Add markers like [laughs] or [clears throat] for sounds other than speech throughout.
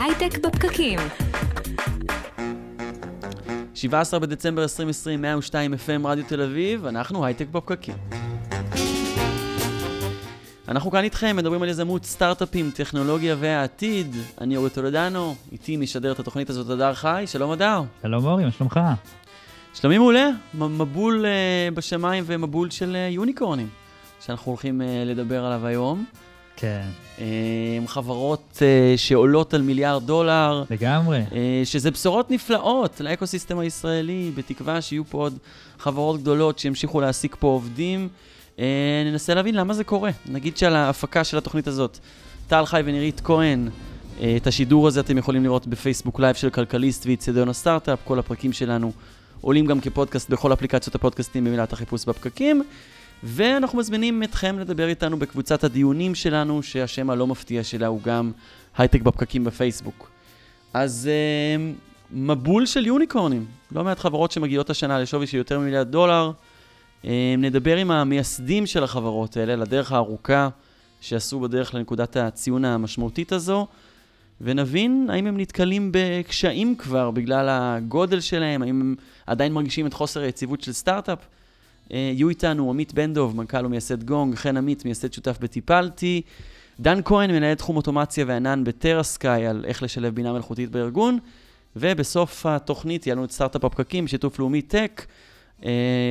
הייטק בפקקים. 17 בדצמבר 2020, 102 FM רדיו תל אביב, אנחנו הייטק בפקקים. אנחנו כאן איתכם, מדברים על יזמות, סטארט-אפים, טכנולוגיה והעתיד. אני אורי טולדנו, איתי משדר את התוכנית הזאת הדר חי, שלום הדר. שלום אורי, מה שלומך? שלומי מעולה, מבול uh, בשמיים ומבול של uh, יוניקורנים, שאנחנו הולכים uh, לדבר עליו היום. כן. אה, חברות אה, שעולות על מיליארד דולר. לגמרי. אה, שזה בשורות נפלאות לאקוסיסטם הישראלי, בתקווה שיהיו פה עוד חברות גדולות שימשיכו להעסיק פה עובדים. אה, ננסה להבין למה זה קורה. נגיד שעל ההפקה של התוכנית הזאת, טל חי ונירית כהן, את השידור הזה אתם יכולים לראות בפייסבוק לייב של כלכליסט ואיצטדיון הסטארט-אפ, כל הפרקים שלנו עולים גם כפודקאסט בכל אפליקציות הפודקאסטים במילת החיפוש בפקקים. ואנחנו מזמינים אתכם לדבר איתנו בקבוצת הדיונים שלנו, שהשם הלא מפתיע שלה הוא גם הייטק בפקקים בפייסבוק. אז uh, מבול של יוניקורנים, לא מעט חברות שמגיעות השנה לשווי של יותר ממיליארד דולר. Uh, נדבר עם המייסדים של החברות האלה, לדרך הארוכה שעשו בדרך לנקודת הציון המשמעותית הזו, ונבין האם הם נתקלים בקשיים כבר בגלל הגודל שלהם, האם הם עדיין מרגישים את חוסר היציבות של סטארט-אפ. אה, יהיו איתנו עמית בן דב, מנכ"ל ומייסד גונג, חן עמית, מייסד שותף בטיפלתי, דן כהן, מנהל תחום אוטומציה וענן בטרסקאי, על איך לשלב בינה מלאכותית בארגון, ובסוף התוכנית יהיה לנו את סטארט-אפ הפקקים, שיתוף לאומי טק. אה,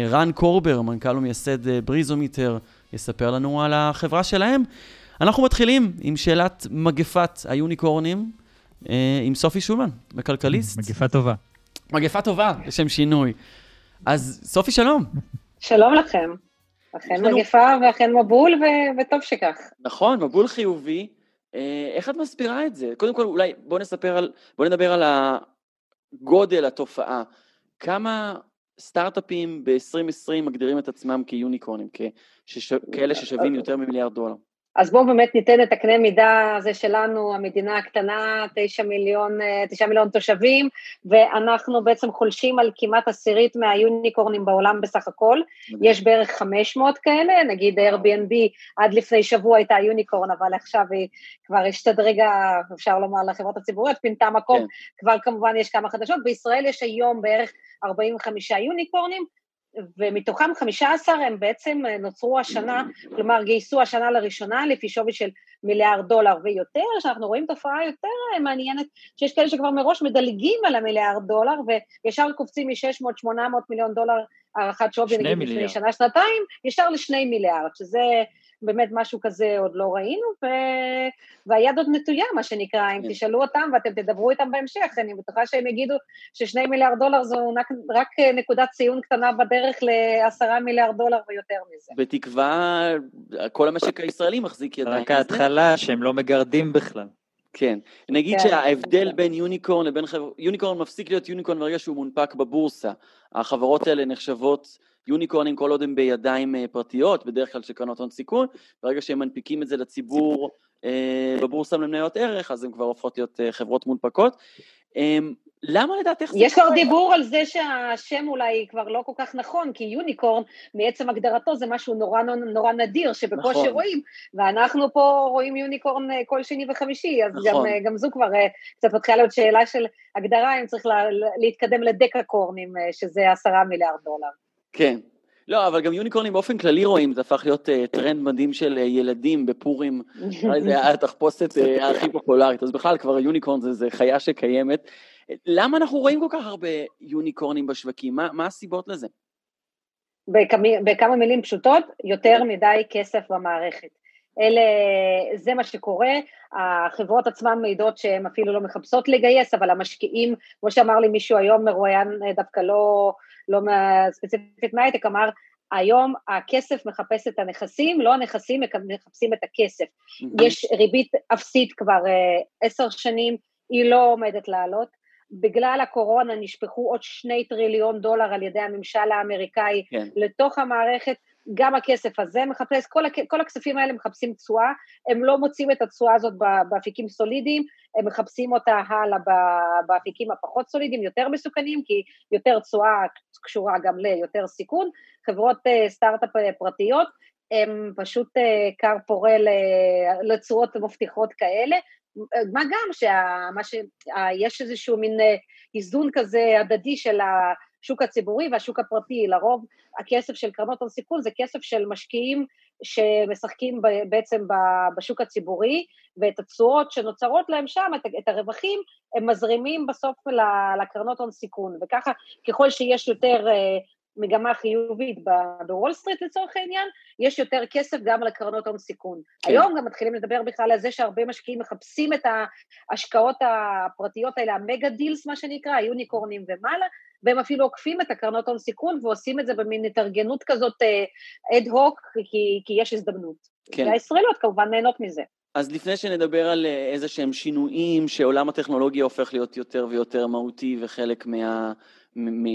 רן קורבר, מנכ"ל ומייסד אה, בריזומיטר, יספר לנו על החברה שלהם. אנחנו מתחילים עם שאלת מגפת היוניקורנים, עם סופי שולמן, בכלכליסט. מגפה טובה. מגפה טובה, לשם שינוי. אז סופי, שלום. [laughs] שלום לכם. אכן לנו... מגפה ואכן מבול, ו- וטוב שכך. נכון, מבול חיובי. איך את מסבירה את זה? קודם כל, אולי בוא נספר על, בוא נדבר על הגודל התופעה. כמה סטארט-אפים ב-2020 מגדירים את עצמם כיוניקורנים, כשש... כאלה ששווים יותר ממיליארד דולר? אז בואו באמת ניתן את הקנה מידה הזה שלנו, המדינה הקטנה, תשע מיליון, תשעה מיליון תושבים, ואנחנו בעצם חולשים על כמעט עשירית מהיוניקורנים בעולם בסך הכל. יש בערך 500 כאלה, נגיד Airbnb עד לפני שבוע הייתה יוניקורן, אבל עכשיו היא כבר השתדרגה, אפשר לומר, לחברות הציבוריות, פינתה מקום, כן. כבר כמובן יש כמה חדשות. בישראל יש היום בערך 45 יוניקורנים, ומתוכם 15 הם בעצם נוצרו השנה, כלומר גייסו השנה לראשונה לפי שווי של מיליארד דולר ויותר, שאנחנו רואים תופעה יותר מעניינת, שיש כאלה שכבר מראש מדלגים על המיליארד דולר וישר קופצים מ-600-800 מיליון דולר הערכת שווי, נגיד לפני שנה-שנתיים, ישר לשני מיליארד, שזה באמת משהו כזה עוד לא ראינו, ו... והיד עוד נטויה, מה שנקרא, אם כן. תשאלו אותם ואתם תדברו איתם בהמשך, אני בטוחה שהם יגידו ששני מיליארד דולר זו רק, רק נקודת ציון קטנה בדרך לעשרה מיליארד דולר ויותר מזה. בתקווה, כל המשק הישראלי מחזיק ידיים. רק ההתחלה, שהם לא מגרדים בכלל. כן. נגיד כן. שההבדל בין יוניקורן לבין חברות, יוניקורן מפסיק להיות יוניקורן ברגע שהוא מונפק בבורסה. החברות האלה נחשבות יוניקורנים כל עוד הם בידיים אה, פרטיות, בדרך כלל של קרנות הון סיכון, ברגע שהם מנפיקים את זה לציבור אה, בבורסה למניות ערך, אז הן כבר הופכות להיות אה, חברות מונפקות. אה, למה לדעתך זה יש כבר דיבור על זה שהשם אולי כבר לא כל כך נכון, כי יוניקורן, מעצם הגדרתו זה משהו נורא נורא נדיר, שבקושי נכון. רואים, ואנחנו פה רואים יוניקורן כל שני וחמישי, אז נכון. גם, גם זו כבר קצת מתחילה להיות שאלה של הגדרה, אם צריך לה, להתקדם לדקקורנים, שזה עשרה מיליארד דולר. כן. לא, אבל גם יוניקורנים באופן כללי רואים, זה הפך להיות uh, טרנד מדהים של uh, ילדים בפורים, [laughs] זה התחפושת uh, הכי פופולרית, אז בכלל כבר יוניקורן זה, זה חיה שקיימת. למה אנחנו רואים כל כך הרבה יוניקורנים בשווקים? מה, מה הסיבות לזה? בכמה, בכמה מילים פשוטות, יותר מדי כסף במערכת. אלה, זה מה שקורה, החברות עצמן מעידות שהן אפילו לא מחפשות לגייס, אבל המשקיעים, כמו שאמר לי מישהו היום, מרואיין דווקא לא, לא ספציפית מהייטק, אמר, היום הכסף מחפש את הנכסים, לא הנכסים מחפשים את הכסף. Mm-hmm. יש ריבית אפסית כבר עשר uh, שנים, היא לא עומדת לעלות. בגלל הקורונה נשפכו עוד שני טריליון דולר על ידי הממשל האמריקאי כן. לתוך המערכת, גם הכסף הזה מחפש, כל, הכ, כל הכספים האלה מחפשים תשואה, הם לא מוצאים את התשואה הזאת באפיקים סולידיים, הם מחפשים אותה הלאה באפיקים הפחות סולידיים, יותר מסוכנים, כי יותר תשואה קשורה גם ליותר סיכון. חברות uh, סטארט-אפ אה, פרטיות, הם פשוט uh, כר פורה לתשואות מבטיחות כאלה, מה גם שיש איזשהו מין איזון כזה הדדי של השוק הציבורי והשוק הפרטי, לרוב הכסף של קרנות הון סיכון זה כסף של משקיעים שמשחקים בעצם בשוק הציבורי, ואת התשואות שנוצרות להם שם, את הרווחים, הם מזרימים בסוף לקרנות הון סיכון, וככה ככל שיש יותר מגמה חיובית בוול סטריט לצורך העניין, יש יותר כסף גם לקרנות הון סיכון. כן. היום גם מתחילים לדבר בכלל על זה שהרבה משקיעים מחפשים את ההשקעות הפרטיות האלה, ה mega deals מה שנקרא, היוניקורנים ומעלה, והם אפילו עוקפים את הקרנות הון סיכון ועושים את זה במין התארגנות כזאת ad uh, hoc, כי, כי יש הזדמנות. כן. והישראליות כמובן נהנות מזה. אז לפני שנדבר על אה, איזה שהם שינויים, שעולם הטכנולוגיה הופך להיות יותר ויותר מהותי וחלק מה...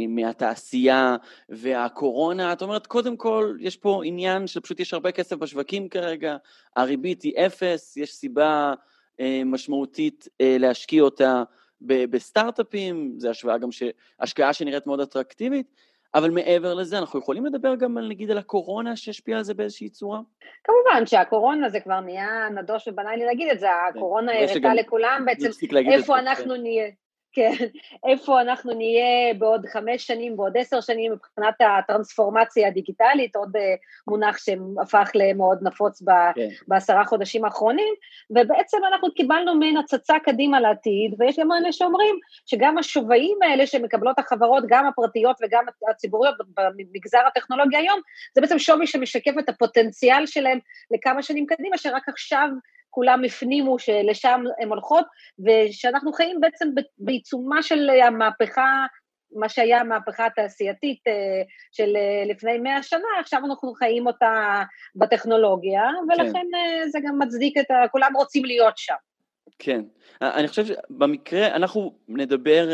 מהתעשייה והקורונה, את אומרת, קודם כל, יש פה עניין שפשוט יש הרבה כסף בשווקים כרגע, הריבית היא אפס, יש סיבה אה, משמעותית אה, להשקיע אותה בסטארט-אפים, זו השוואה גם, ש... השקעה שנראית מאוד אטרקטיבית, אבל מעבר לזה, אנחנו יכולים לדבר גם על, נגיד, על הקורונה שהשפיעה על זה באיזושהי צורה? כמובן שהקורונה זה כבר נהיה נדוש ובנאלי להגיד את זה, כן. הקורונה הראתה לכולם בעצם איפה אנחנו נהיה. כן, איפה אנחנו נהיה בעוד חמש שנים, בעוד עשר שנים מבחינת הטרנספורמציה הדיגיטלית, עוד אה, מונח שהפך למאוד נפוץ כן. בעשרה חודשים האחרונים, ובעצם אנחנו קיבלנו מעין הצצה קדימה לעתיד, ויש גם אלה שאומרים שגם השווים האלה שמקבלות החברות, גם הפרטיות וגם הציבוריות במגזר הטכנולוגיה היום, זה בעצם שווי שמשקף את הפוטנציאל שלהם לכמה שנים קדימה, שרק עכשיו כולם הפנימו שלשם הן הולכות, ושאנחנו חיים בעצם בעיצומה של המהפכה, מה שהיה המהפכה התעשייתית אה, של אה, לפני מאה שנה, עכשיו אנחנו חיים אותה בטכנולוגיה, ולכן כן. זה גם מצדיק את ה... כולם רוצים להיות שם. כן. אני חושב שבמקרה, אנחנו נדבר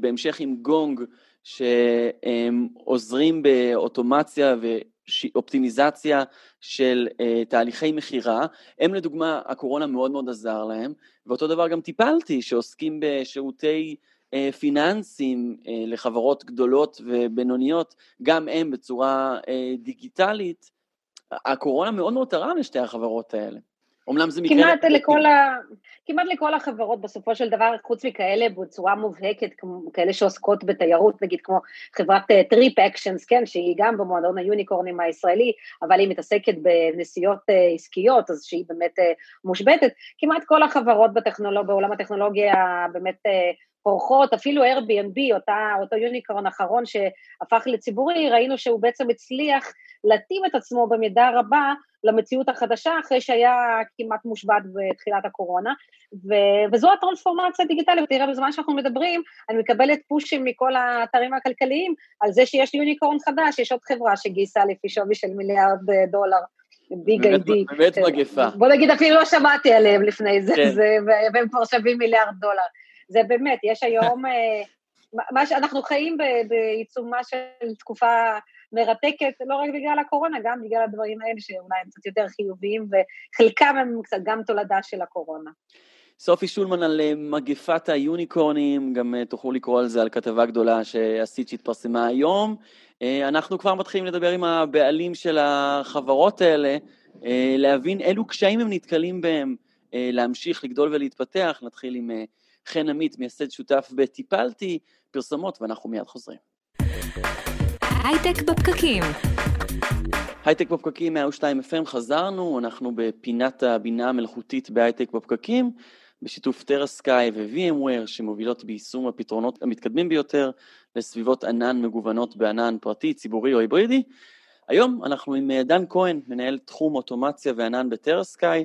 בהמשך עם גונג, שהם עוזרים באוטומציה אופטימיזציה של uh, תהליכי מכירה, הם לדוגמה, הקורונה מאוד מאוד עזר להם, ואותו דבר גם טיפלתי, שעוסקים בשירותי uh, פיננסים uh, לחברות גדולות ובינוניות, גם הם בצורה uh, דיגיטלית, הקורונה מאוד מאוד תרם לשתי החברות האלה. אומנם זה מקרה... כמעט לכל, ה... כמעט לכל החברות בסופו של דבר, חוץ מכאלה בצורה מובהקת, כאלה שעוסקות בתיירות, נגיד כמו חברת טריפ uh, אקשנס, כן, שהיא גם במועדון היוניקורנים הישראלי, אבל היא מתעסקת בנסיעות uh, עסקיות, אז שהיא באמת uh, מושבתת. כמעט כל החברות בטכנולוג... בעולם הטכנולוגיה באמת uh, פורחות, אפילו Airbnb, אותה, אותו יוניקורן האחרון שהפך לציבורי, ראינו שהוא בעצם הצליח להתאים את עצמו במידה רבה למציאות החדשה, אחרי שהיה כמעט מושבת בתחילת הקורונה, ו- וזו הטרנספורמציה הדיגיטלית, תראה, בזמן שאנחנו מדברים, אני מקבלת פושים מכל האתרים הכלכליים על זה שיש יוניקורן חדש, יש עוד חברה שגייסה לפי שווי של מיליארד אה, דולר. ביג איי-די. באמת מגפה. בוא נגיד, אפילו לא שמעתי עליהם לפני זה, כן. זה והם כבר שווים מיליארד דולר. זה באמת, יש היום, אה, מה שאנחנו חיים בעיצומה של תקופה מרתקת, לא רק בגלל הקורונה, גם בגלל הדברים האלה שאולי הם קצת יותר חיוביים, וחלקם הם קצת גם תולדה של הקורונה. סופי שולמן על אה, מגפת היוניקורנים, גם אה, תוכלו לקרוא על זה, על כתבה גדולה שעשית שהתפרסמה היום. אנחנו כבר מתחילים לדבר עם הבעלים של החברות האלה, להבין אילו קשיים הם נתקלים בהם, להמשיך לגדול ולהתפתח. נתחיל עם חן עמית, מייסד שותף בטיפלתי, פרסומות, ואנחנו מיד חוזרים. הייטק בפקקים. הייטק בפקקים 102 FM, חזרנו, אנחנו בפינת הבינה המלאכותית בהייטק בפקקים, בשיתוף טרסקאי ו-VMware שמובילות ביישום הפתרונות המתקדמים ביותר לסביבות ענן מגוונות בענן פרטי, ציבורי או היברידי. היום אנחנו עם אה, דן כהן, מנהל תחום אוטומציה וענן בטרסקאי.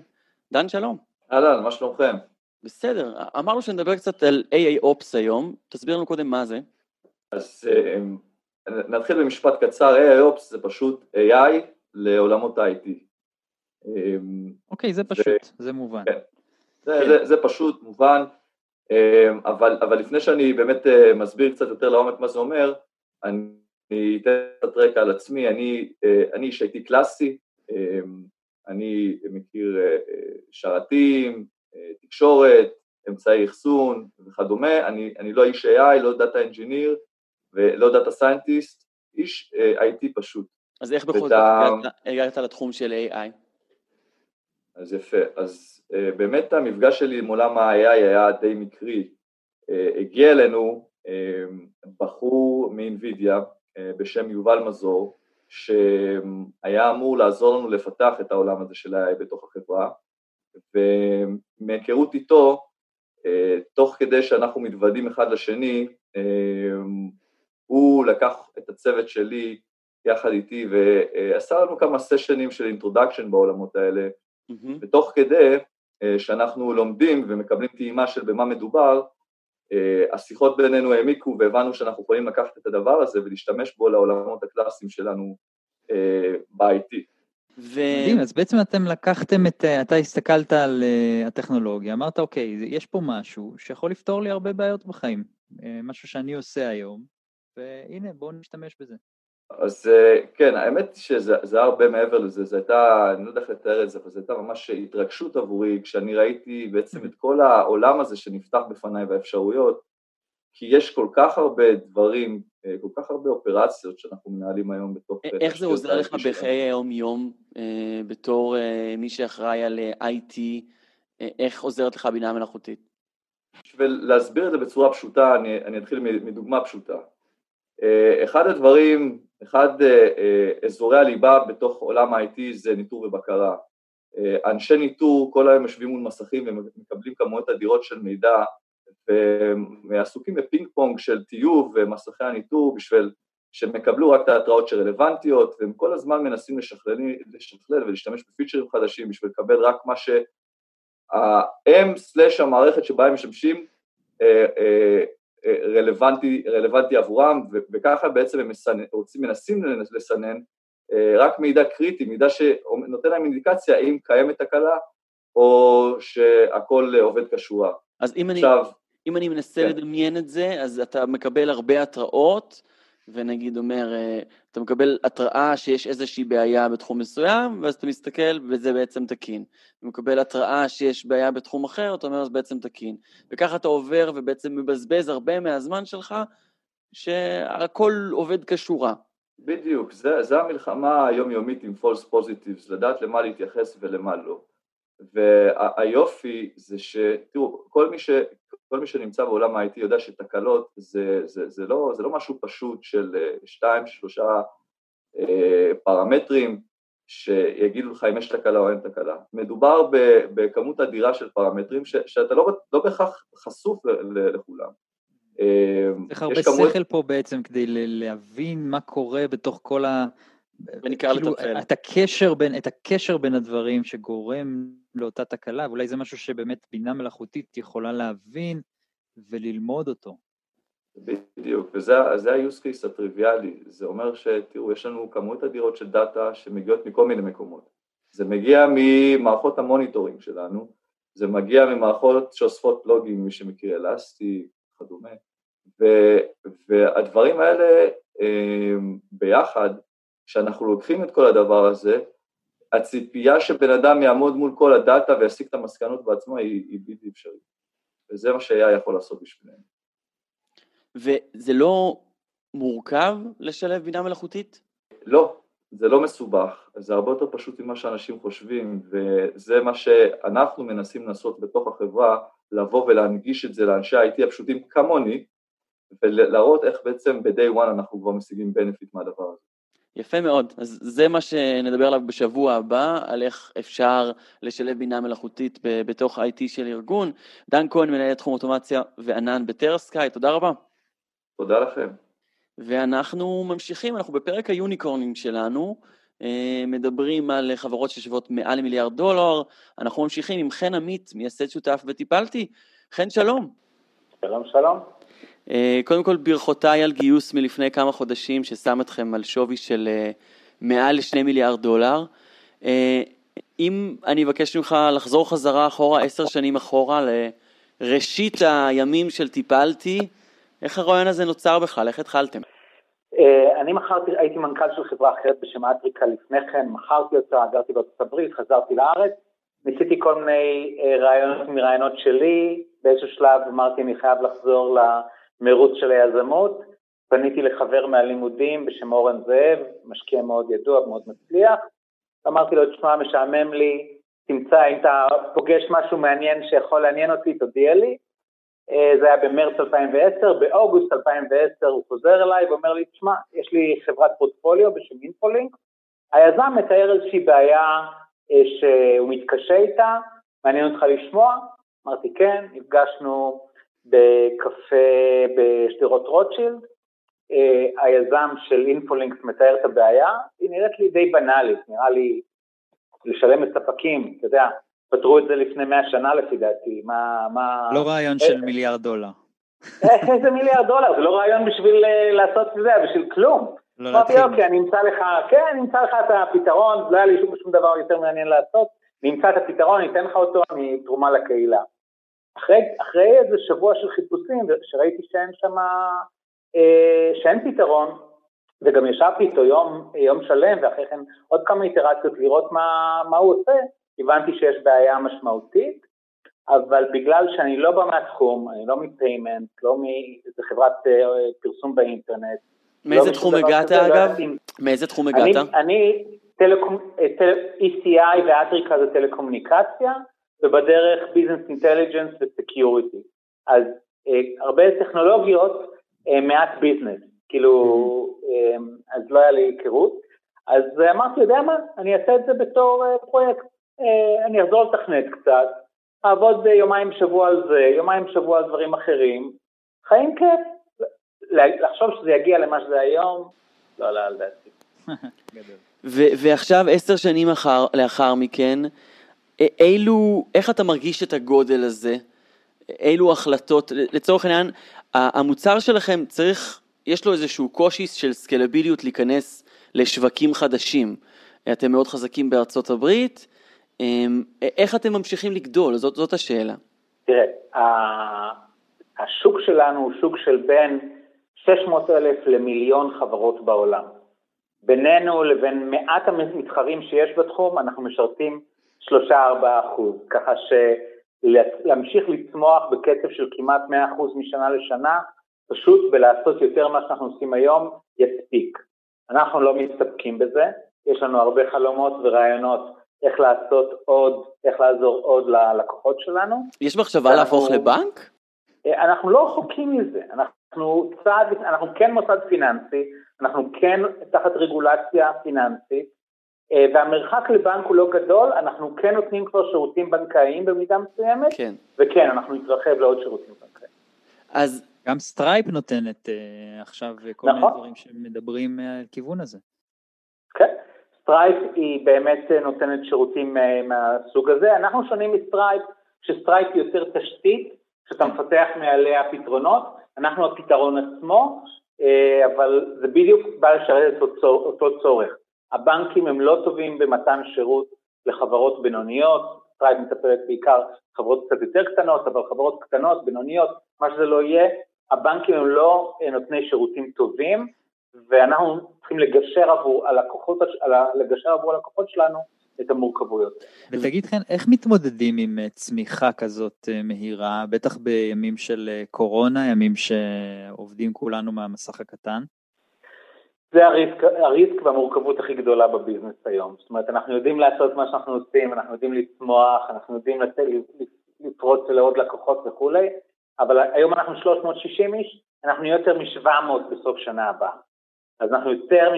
דן, שלום. אהלן, מה שלומכם? בסדר, אמרנו שנדבר קצת על AA Ops היום, תסביר לנו קודם מה זה. אז אה, נתחיל במשפט קצר, AA Ops זה פשוט AI לעולמות ה-IT. אוקיי, זה פשוט, ו... זה מובן. כן. זה, כן. זה, זה פשוט, מובן, אמ, אבל, אבל לפני שאני באמת אה, מסביר קצת יותר לעומק מה זה אומר, אני אתן קצת רקע על עצמי, אני, אה, אני איש IT קלאסי, אני מכיר שרתים, תקשורת, אמצעי אחסון וכדומה, אני, אני לא איש AI, לא data engineer ולא data scientist, איש uh, IT פשוט. אז איך בכל זאת הגעת לתחום של AI? אז יפה. אז uh, באמת המפגש שלי עם עולם ה-AI היה די מקרי. Uh, הגיע אלינו uh, בחור מאנבידיה uh, בשם יובל מזור, שהיה אמור לעזור לנו לפתח את העולם הזה של ה-AI בתוך החברה, ומהיכרות איתו, uh, תוך כדי שאנחנו מתוודעים אחד לשני, uh, הוא לקח את הצוות שלי יחד איתי ועשה לנו כמה סשנים של introduction בעולמות האלה, mm-hmm. ותוך כדי אה, שאנחנו לומדים ומקבלים טעימה של במה מדובר, אה, השיחות בינינו העמיקו והבנו שאנחנו יכולים לקחת את הדבר הזה ולהשתמש בו לעולמות הקלאסיים שלנו אה, ב-IT. ו... מדהים, אז בעצם אתם לקחתם את, אתה הסתכלת על הטכנולוגיה, אמרת אוקיי, יש פה משהו שיכול לפתור לי הרבה בעיות בחיים, משהו שאני עושה היום, והנה בואו נשתמש בזה. אז אה, כן, האמת שזה הרבה מעבר לזה, זו הייתה, אני לא יודע איך לתאר את זה, אבל זו הייתה ממש התרגשות עבורי כשאני ראיתי בעצם את כל העולם הזה שנפתח בפניי והאפשרויות, כי יש כל כך הרבה דברים, אה, כל כך הרבה אופרציות שאנחנו מנהלים היום בתוך... איך זה עוזר לך בחיי היום-יום, אה, בתור מי שאחראי על IT, איך עוזרת לך בינה מלאכותית? בשביל להסביר את זה בצורה פשוטה, אני, אני אתחיל מדוגמה פשוטה. אחד הדברים אחד אה, אה, אזורי הליבה בתוך עולם ה-IT זה ניטור ובקרה. אה, אנשי ניטור כל היום יושבים מול מסכים ומקבלים כמויות אדירות של מידע ועסוקים בפינג פונג של טיוב ומסכי הניטור בשביל שהם יקבלו רק את ההתראות שרלוונטיות והם כל הזמן מנסים לשכלל, לשכלל ולהשתמש בפיצ'רים חדשים בשביל לקבל רק מה שה-M/המערכת שבה הם משמשים רלוונטי, רלוונטי עבורם, וככה בעצם הם. רוצים, מנסים לסנן אה, רק מידע קריטי, מידע שנותן להם אינדיקציה האם קיימת תקלה או שהכל עובד כשורה. אז אם, עכשיו, אני, אם אני מנסה כן. לדמיין את זה, אז אתה מקבל הרבה התראות, ונגיד אומר, אה, אתה מקבל התראה שיש איזושהי בעיה בתחום מסוים, ואז אתה מסתכל וזה בעצם תקין. אתה מקבל התראה שיש בעיה בתחום אחר, אתה אומר, זה בעצם תקין. וככה אתה עובר ובעצם מבזבז הרבה מהזמן שלך, שהכל עובד כשורה. בדיוק, זה, זה המלחמה היומיומית עם false positives, לדעת למה להתייחס ולמה לא. והיופי זה ש... תראו, כל מי, ש... כל מי שנמצא בעולם ה-IT יודע שתקלות זה, זה, זה, לא, זה לא משהו פשוט של אה, שתיים, שלושה אה, פרמטרים שיגידו לך אם יש תקלה או אין תקלה. מדובר בכמות אדירה של פרמטרים ש, שאתה לא, לא בהכרח חשוף לכולם. אה, צריך הרבה כמות... שכל פה בעצם כדי להבין מה קורה בתוך כל ה... ונקרא כאילו, לטפל. את הקשר, בין, את הקשר בין הדברים שגורם לאותה תקלה, ואולי זה משהו שבאמת בינה מלאכותית יכולה להבין וללמוד אותו. בדיוק, וזה ה-use case הטריוויאלי, זה אומר שתראו, יש לנו כמות אדירות של דאטה שמגיעות מכל מיני מקומות. זה מגיע ממערכות ה monitoring שלנו, זה מגיע ממערכות שאוספות לוגים, מי שמכיר אלסטי וכדומה, והדברים האלה אה, ביחד כשאנחנו לוקחים את כל הדבר הזה, הציפייה שבן אדם יעמוד מול כל הדאטה ויסיק את המסקנות בעצמו היא, היא בלתי אפשרית. וזה מה שהיה יכול לעשות בשבילנו. וזה לא מורכב לשלב בינה מלאכותית? לא, זה לא מסובך, זה הרבה יותר פשוט ממה שאנשים חושבים, וזה מה שאנחנו מנסים לעשות בתוך החברה, לבוא ולהנגיש את זה לאנשי ה-IT הפשוטים כמוני, ולהראות איך בעצם ב-day one אנחנו כבר משיגים benefit מהדבר הזה. יפה מאוד. אז זה מה שנדבר עליו בשבוע הבא, על איך אפשר לשלב בינה מלאכותית בתוך IT של ארגון. דן כהן, מנהל תחום אוטומציה וענן בטרהסקיי, תודה רבה. תודה לכם. ואנחנו ממשיכים, אנחנו בפרק היוניקורנים שלנו, אה, מדברים על חברות ששוות מעל למיליארד דולר, אנחנו ממשיכים עם חן עמית, מייסד שותף וטיפלתי. חן, שלום. שלום, שלום. אה, קודם כל ברכותיי על גיוס מלפני כמה חודשים ששם אתכם על שווי של אה, מעל לשני מיליארד דולר. אה, אם אני אבקש ממך לחזור חזרה אחורה, עשר שנים אחורה, לראשית הימים של טיפלתי, איך הרעיון הזה נוצר בכלל? איך התחלתם? אני מכרתי, הייתי מנכ"ל של חברה אחרת בשם אטריקה לפני כן, מכרתי אותה, גרתי בארצות הברית, חזרתי לארץ, ניסיתי כל מיני רעיונות מרעיונות שלי, באיזשהו שלב אמרתי אני חייב לחזור מרוץ של היזמות, פניתי לחבר מהלימודים בשם אורן זאב, משקיע מאוד ידוע, מאוד מצליח, אמרתי לו, תשמע, משעמם לי, תמצא, אם אתה פוגש משהו מעניין שיכול לעניין אותי, תודיע לי. אה, זה היה במרץ 2010, באוגוסט 2010 הוא חוזר אליי ואומר לי, תשמע, יש לי חברת פורטפוליו בשם אינפולינק, היזם מתאר איזושהי בעיה אה, שהוא מתקשה איתה, מעניין אותך לשמוע? אמרתי כן, נפגשנו בקפה בשדרות רוטשילד, אה, היזם של אינפולינקס מתאר את הבעיה, היא נראית לי די בנאלית, נראה לי לשלם את ספקים, אתה יודע, פתרו את זה לפני מאה שנה לפי דעתי, מה... מה... לא רעיון של מיליארד דולר. איזה מיליארד דולר, זה לא רעיון בשביל אה, לעשות את זה, בשביל כלום. לא אמרתי, אוקיי, אני אמצא לך, כן, אני אמצא לך את הפתרון, לא היה לי שום, שום דבר יותר מעניין לעשות, אני אמצא את הפתרון, אני אתן לך אותו, אני תרומה לקהילה. אחרי, אחרי איזה שבוע של חיפושים, שראיתי שאין שם, אה, שאין פתרון, וגם ישבתי איתו יום, יום שלם, ואחרי כן עוד כמה איטרציות לראות מה, מה הוא עושה, הבנתי שיש בעיה משמעותית, אבל בגלל שאני לא בא מהתחום, אני לא מפיימנט, לא מאיזה חברת אה, פרסום באינטרנט. מאיזה לא תחום הגעת לא אגב? מאיזה תחום הגעת? אני, אני טלקום, אה, טל, ECI ואטריקה זה telecommunication, ובדרך business intelligence ו security. אז אה, הרבה טכנולוגיות, אה, מעט business, כאילו, אה, אז לא היה לי היכרות. אז אמרתי, יודע מה, אני אעשה את זה בתור אה, פרויקט. אה, אני אחזור לתכנת קצת, אעבוד יומיים בשבוע על זה, יומיים בשבוע על דברים אחרים, חיים כיף. לחשוב שזה יגיע למה שזה היום, לא עלה על דעתי. [laughs] ועכשיו, עשר שנים אחר, לאחר מכן, אילו, איך אתה מרגיש את הגודל הזה? אילו החלטות, לצורך העניין, המוצר שלכם צריך, יש לו איזשהו קושי של סקלביליות להיכנס לשווקים חדשים. אתם מאוד חזקים בארצות הברית, אמ, איך אתם ממשיכים לגדול? זאת, זאת השאלה. תראה, השוק שלנו הוא שוק של בין 600 אלף למיליון חברות בעולם. בינינו לבין מעט המתחרים שיש בתחום, אנחנו משרתים 3-4 אחוז, ככה שלהמשיך לצמוח בקצב של כמעט 100 אחוז משנה לשנה, פשוט בלעשות יותר ממה שאנחנו עושים היום, יספיק. אנחנו לא מסתפקים בזה, יש לנו הרבה חלומות ורעיונות איך לעשות עוד, איך לעזור עוד ללקוחות שלנו. יש מחשבה להפוך לבנק? אה, אנחנו לא רחוקים מזה, אנחנו צעד, אנחנו כן מוסד פיננסי, אנחנו כן תחת רגולציה פיננסית, והמרחק לבנק הוא לא גדול, אנחנו כן נותנים כבר שירותים בנקאיים במידה מסוימת, כן. וכן, אנחנו נתרחב לעוד שירותים בנקאיים. אז גם סטרייפ נותנת uh, עכשיו כל נכון. מיני דברים שמדברים על הכיוון הזה. כן, סטרייפ היא באמת נותנת שירותים uh, מהסוג הזה. אנחנו שונים מסטרייפ, שסטרייפ היא יותר תשתית, שאתה כן. מפתח מעליה פתרונות, אנחנו הפתרון עצמו, uh, אבל זה בדיוק בא לשרת את אותו, אותו צורך. הבנקים הם לא טובים במתן שירות לחברות בינוניות, סטרייפ מטפלת בעיקר חברות קצת יותר קטנות, אבל חברות קטנות, בינוניות, מה שזה לא יהיה, הבנקים הם לא נותני שירותים טובים, ואנחנו צריכים לגשר עבור הלקוחות, לגשר עבור הלקוחות שלנו את המורכבויות. ותגיד חן, איך מתמודדים עם אה, צמיחה כזאת אה, מהירה, בטח בימים של אה, קורונה, ימים שעובדים כולנו מהמסך הקטן? זה הריסק, הריסק והמורכבות הכי גדולה בביזנס היום. זאת אומרת, אנחנו יודעים לעשות מה שאנחנו עושים, אנחנו יודעים לצמוח, אנחנו יודעים לפרוץ לעוד לקוחות וכולי, אבל היום אנחנו 360 איש, אנחנו יותר מ-700 בסוף שנה הבאה. אז אנחנו יותר,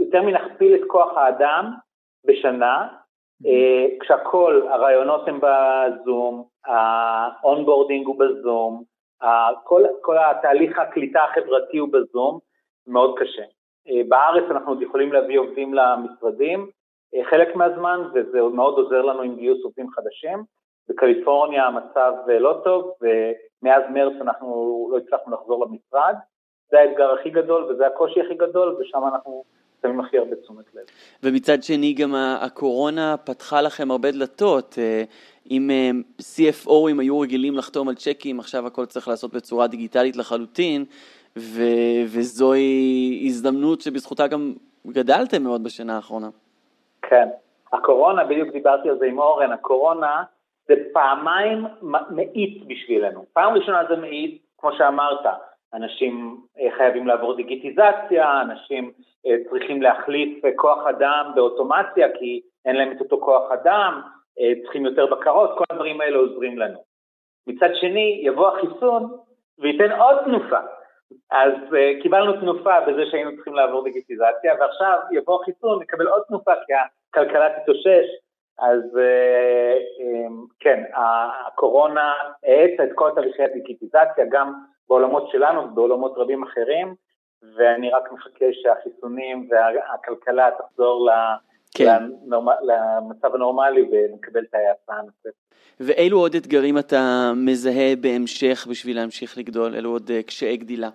יותר מלהכפיל את כוח האדם בשנה, אה, כשהכול, הראיונות הם בזום, ה onboarding הוא בזום, כל, כל התהליך הקליטה החברתי הוא בזום, מאוד קשה. אה, בארץ אנחנו עוד יכולים להביא עובדים למשרדים אה, חלק מהזמן, וזה מאוד עוזר לנו עם גיוס עובדים חדשים. בקליפורניה המצב לא טוב, ומאז מרץ אנחנו לא הצלחנו לחזור למשרד. זה האתגר הכי גדול וזה הקושי הכי גדול, ושם אנחנו שמים הכי הרבה תשומת לב. ומצד שני גם הקורונה פתחה לכם הרבה דלתות. אה, אם CFOים היו רגילים לחתום על צ'קים, עכשיו הכל צריך לעשות בצורה דיגיטלית לחלוטין. ו- וזוהי הזדמנות שבזכותה גם גדלתם מאוד בשנה האחרונה. כן, הקורונה, בדיוק דיברתי על זה עם אורן, הקורונה זה פעמיים מאיץ בשבילנו. פעם ראשונה זה מאיץ, כמו שאמרת, אנשים אה, חייבים לעבור דיגיטיזציה, אנשים אה, צריכים להחליף אה, כוח אדם באוטומציה כי אין להם את אותו כוח אדם, צריכים יותר בקרות, כל הדברים האלה עוזרים לנו. מצד שני, יבוא החיסון וייתן עוד תנופה. אז uh, קיבלנו תנופה בזה שהיינו צריכים לעבור דיגיטיזציה, ועכשיו יבוא החיסון, נקבל עוד תנופה כי הכלכלה תתאושש, אז uh, um, כן, הקורונה האצה את כל תהליכי הדיגיטיזציה, גם בעולמות שלנו ובעולמות רבים אחרים, ואני רק מחכה שהחיסונים והכלכלה תחזור כן. לנורמ... למצב הנורמלי ונקבל את ההאצה הנוספת. ואילו עוד אתגרים אתה מזהה בהמשך בשביל להמשיך לגדול? אילו עוד אה, קשיי גדילה?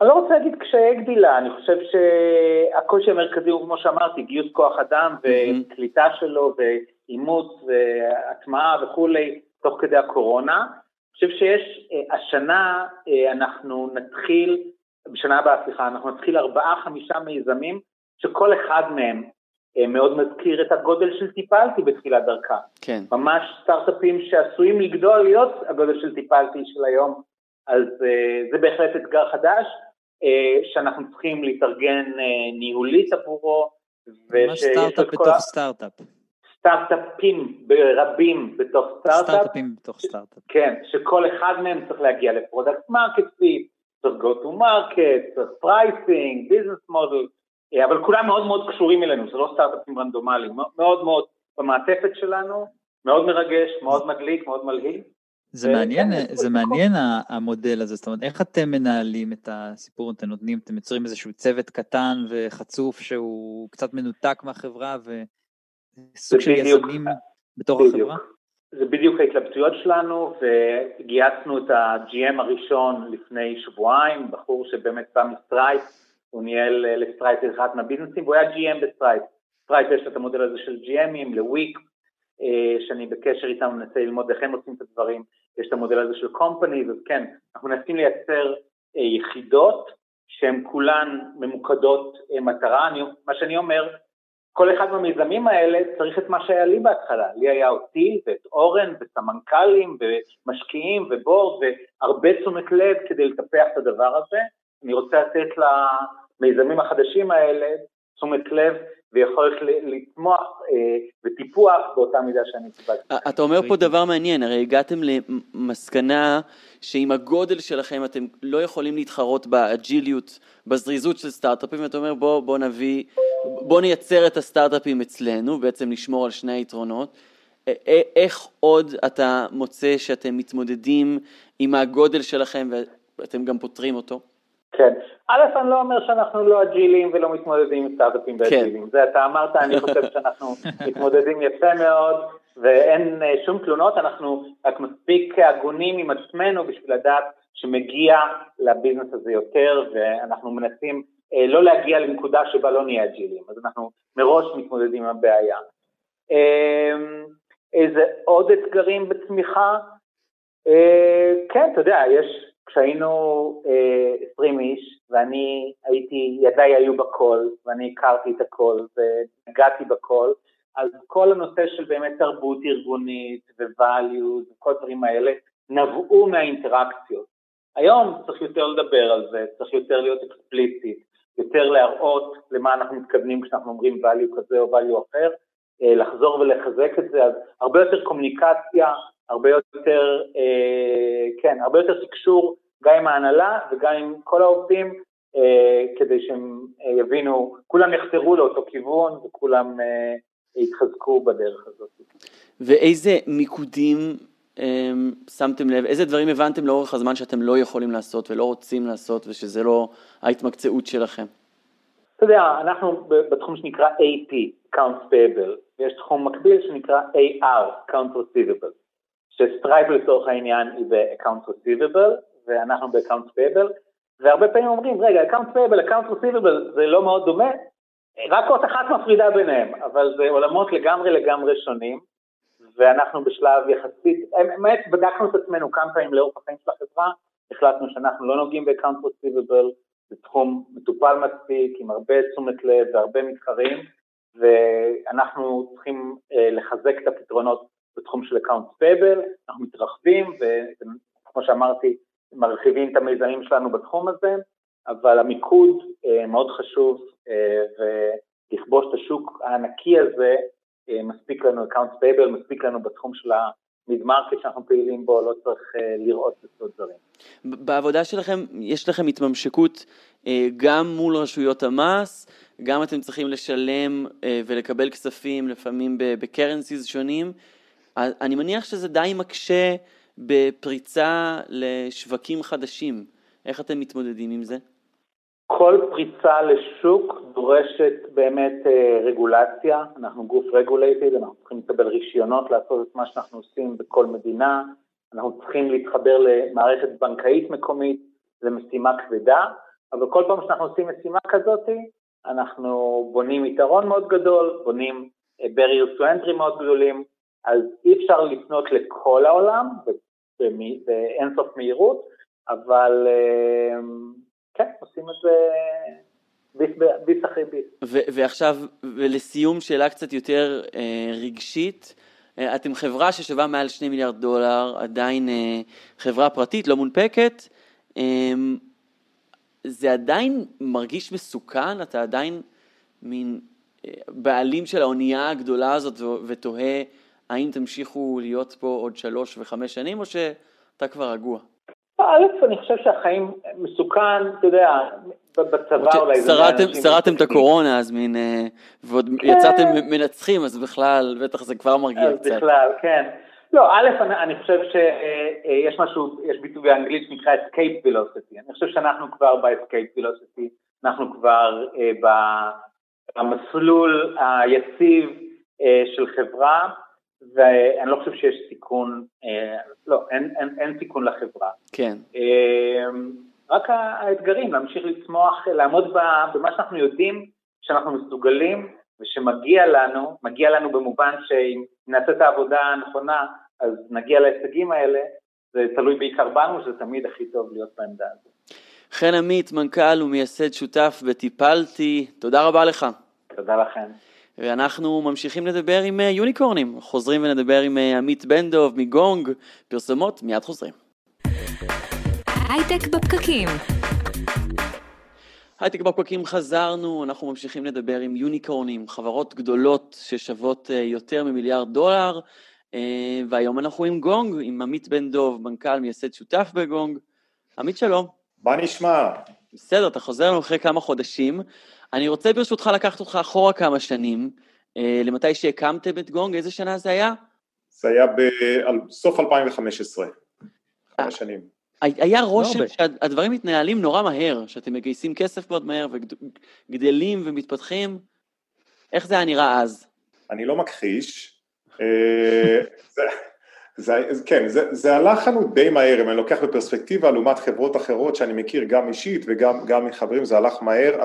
אני לא רוצה להגיד קשיי גדילה, אני חושב שהקושי המרכזי הוא, כמו שאמרתי, גיוס כוח אדם וקליטה שלו ואימוץ והטמעה וכולי, תוך כדי הקורונה. אני חושב שיש, אה, השנה אה, אנחנו נתחיל, בשנה הבאה, סליחה, אנחנו נתחיל ארבעה-חמישה מיזמים, שכל אחד מהם אה, מאוד מזכיר את הגודל של טיפלתי בתחילת דרכה. כן. ממש סטארט-אפים שעשויים לגדול להיות הגודל של טיפלתי של היום, אז זה בהחלט אתגר חדש, שאנחנו צריכים להתארגן uh, ניהולית עבורו. ממש סטארט-אפ בתוך סטארט-אפ. סטארט-אפים רבים בתוך סטארט-אפ. סטארט-אפים בתוך סטארט-אפ. כן, שכל אחד מהם צריך להגיע ל product market fit, צריך go to market, צריך pricing, business model, אה, אבל כולם מאוד מאוד קשורים אלינו, זה לא סטארט-אפים רנדומליים, מאוד מאוד במעטפת שלנו, מאוד מרגש, מאוד מדליק, מאוד מלהיב. זה מעניין, זה מעניין המודל הזה, זאת אומרת, איך אתם מנהלים את הסיפור, אתם נותנים, אתם יוצרים איזשהו צוות קטן וחצוף שהוא קצת מנותק מהחברה וסוג של יזמים בתוך בדיוק. החברה? זה בדיוק ההתלבטויות שלנו, וגייסנו את ה-GM הראשון לפני שבועיים, בחור שבאמת בא מסטרייט, הוא ניהל אה, ל Stripe אחד מהביזנסים, והוא היה GM ב Stripe. Stripe יש את המודל הזה של GMים, לוויק, אה, שאני בקשר איתם, מנסה ללמוד איך הם עושים את הדברים, יש את המודל הזה של company, אז כן, אנחנו מנסים לייצר אה, יחידות שהן כולן ממוקדות מטרה, אני, מה שאני אומר, כל אחד מהמיזמים האלה צריך את מה שהיה לי בהתחלה, לי היה אותי ואת אורן וסמנכ"לים ומשקיעים ו board והרבה תשומת לב כדי לטפח את הדבר הזה, אני רוצה לתת למיזמים החדשים האלה תשומת לב ויכולת לצמוח אה, וטיפוח באותה מידה שאני קיבלתי. אתה אומר פה דבר מעניין, הרי הגעתם למסקנה שעם הגודל שלכם אתם לא יכולים להתחרות באג'יליות, בזריזות של סטארט-אפים, ואתה אומר בוא, בוא נביא, בוא נייצר את הסטארט-אפים אצלנו, בעצם לשמור על שני היתרונות. איך עוד אתה מוצא שאתם מתמודדים עם הגודל שלכם ואתם גם פותרים אותו? כן. א', אני לא אומר שאנחנו לא אג'ילים ולא מתמודדים עם סטארט-אפים באג'ילים. כן. זה אתה אמרת, אני חושב שאנחנו [laughs] מתמודדים יפה מאוד, ואין אה, שום תלונות, אנחנו רק מספיק הגונים עם עצמנו בשביל לדעת שמגיע לביזנס הזה יותר, ואנחנו מנסים אה, לא להגיע לנקודה שבה לא נהיה אג'ילים, אז אנחנו מראש מתמודדים עם הבעיה. אה, איזה עוד אתגרים בצמיחה? אה, כן, אתה יודע, יש כשהיינו אה, 20 איש, ואני הייתי, ידיי היו בכל, ואני הכרתי את הכל, ונגעתי בכל, אז כל הנושא של באמת תרבות ארגונית ו-values וכל הדברים האלה, נבעו מהאינטראקציות. היום צריך יותר לדבר על זה, צריך יותר להיות אקספליסטית, יותר להראות למה אנחנו מתכוונים כשאנחנו אומרים value כזה או value אחר, אה, לחזור ולחזק את זה, אז הרבה יותר קומוניקציה, הרבה יותר, אה, כן, הרבה יותר תקשור גם עם ההנהלה וגם עם כל העובדים, אה, כדי שהם אה, יבינו, כולם יחזרו לאותו כיוון וכולם אה, יתחזקו בדרך הזאת. ואיזה מיקודים אה, שמתם לב, איזה דברים הבנתם לאורך הזמן שאתם לא יכולים לעשות ולא רוצים לעשות ושזה לא ההתמקצעות שלכם? אתה יודע, אנחנו בתחום שנקרא AP, Accounts Payable, ויש תחום מקביל שנקרא AR, Accounts Receivable. ש Stripe לצורך העניין היא ב-accounts receivable ואנחנו ב-accounts payable והרבה פעמים אומרים רגע accounts payable, accounts receivable זה לא מאוד דומה. רק אות אחת מפרידה ביניהם אבל זה עולמות לגמרי לגמרי שונים ואנחנו בשלב יחסית, באמת בדקנו את עצמנו כמה פעמים לאורך החיים של החברה החלטנו שאנחנו לא נוגעים ב-accounts receivable זה תחום מטופל מספיק עם הרבה תשומת לב והרבה מתחרים ואנחנו צריכים אה, לחזק את הפתרונות בתחום של accounts payable, אנחנו מתרחבים וכמו שאמרתי, מרחיבים את המיזמים שלנו בתחום הזה, אבל המיקוד אה, מאוד חשוב אה, ולכבוש את השוק הענקי הזה מספיק לנו account payable, מספיק לנו בתחום של ה mid market שאנחנו פעילים בו, לא צריך לראות לעשות דברים. בעבודה שלכם, יש לכם התממשקות גם מול רשויות המס, גם אתם צריכים לשלם ולקבל כספים לפעמים ב currencies שונים. אני מניח שזה די מקשה בפריצה לשווקים חדשים. איך אתם מתמודדים עם זה? כל פריצה לשוק דורשת באמת אה, רגולציה, אנחנו גוף regulated, אנחנו צריכים לקבל רישיונות לעשות את מה שאנחנו עושים בכל מדינה, אנחנו צריכים להתחבר למערכת בנקאית מקומית, זו משימה כבדה, אבל כל פעם שאנחנו עושים משימה כזאת, אנחנו בונים יתרון מאוד גדול, בונים barriers to entry מאוד גדולים, אז אי אפשר לפנות לכל העולם באינסוף מהירות, אבל אה, כן, עושים את זה ביס אחרי ביס. ועכשיו, ולסיום, שאלה קצת יותר אה, רגשית. אה, אתם חברה ששווה מעל 2 מיליארד דולר, עדיין אה, חברה פרטית, לא מונפקת. זה עדיין מרגיש מסוכן? אתה עדיין מין בעלים של האונייה הגדולה הזאת ותוהה האם תמשיכו להיות פה עוד שלוש וחמש שנים, או שאתה כבר רגוע? א', אני חושב שהחיים מסוכן, אתה יודע, בצבא אולי זה... שרדתם את הקורונה, אז מין... אה, ועוד כן. יצאתם מנצחים, אז בכלל, בטח זה כבר מרגיע קצת. בכלל, כן. לא, א', אני חושב שיש משהו, יש ביטוי באנגלית שנקרא escape velocity. אני חושב שאנחנו כבר ב-escape velocity, אנחנו כבר אה, במסלול היציב אה, של חברה. ואני לא חושב שיש סיכון, אה, לא, אין, אין, אין סיכון לחברה. כן. אה, רק האתגרים, להמשיך לצמוח, לעמוד במה שאנחנו יודעים שאנחנו מסוגלים ושמגיע לנו, מגיע לנו במובן שאם נעשה את העבודה הנכונה, אז נגיע להישגים האלה, זה תלוי בעיקר בנו, שזה תמיד הכי טוב להיות בעמדה הזאת. חן עמית, מנכ"ל ומייסד שותף בטיפלתי, תודה רבה לך. תודה לכם. ואנחנו ממשיכים לדבר עם אה, יוניקורנים, חוזרים ונדבר עם אה, עמית בן דב מגונג, פרסומות, מיד חוזרים. הייטק בפקקים הייטק בפקקים חזרנו, אנחנו ממשיכים לדבר עם יוניקורנים, חברות גדולות ששוות אה, יותר ממיליארד דולר, והיום אנחנו עם גונג, עם עמית בן דב, מנכ"ל מייסד שותף בגונג. עמית שלום. מה נשמע? בסדר, אתה חוזר לנו אחרי כמה חודשים. אני רוצה ברשותך לקחת אותך אחורה כמה שנים, אה, למתי שהקמתם את גונג, איזה שנה זה היה? זה היה בסוף 2015, חמש שנים. היה רושם לא שהדברים מתנהלים נורא מהר, שאתם מגייסים כסף מאוד מהר וגדלים ומתפתחים. איך זה היה נראה אז? אני לא מכחיש. [laughs] אה, זה, כן, זה, זה הלך לנו די מהר, אם אני לוקח בפרספקטיבה לעומת חברות אחרות שאני מכיר גם אישית וגם מחברים, זה הלך מהר.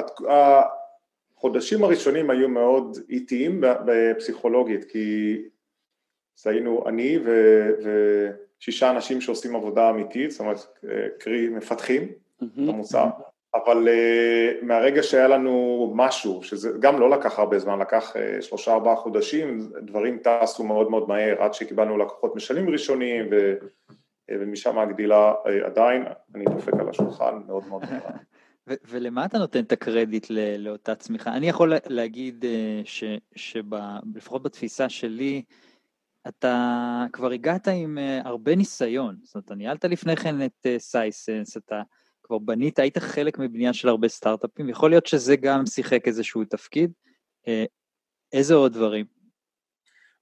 החודשים הראשונים היו מאוד איטיים בפסיכולוגית, כי זה היינו אני ו, ושישה אנשים שעושים עבודה אמיתית, זאת אומרת, קרי מפתחים את המוצר. אבל uh, מהרגע שהיה לנו משהו, שזה גם לא לקח הרבה זמן, לקח uh, שלושה ארבעה חודשים, דברים טסו מאוד מאוד מהר עד שקיבלנו לקוחות משנים ראשונים ו, uh, ומשם הגדילה uh, עדיין, אני דופק על השולחן מאוד מאוד מהר. [laughs] ולמה אתה נותן את הקרדיט לאותה צמיחה? אני יכול להגיד שלפחות בתפיסה שלי, אתה כבר הגעת עם הרבה ניסיון, זאת אומרת, אתה ניהלת לפני כן את סייסנס, אתה כבר בנית, היית חלק מבנייה של הרבה סטארט-אפים, יכול להיות שזה גם שיחק איזשהו תפקיד. אה, איזה עוד דברים?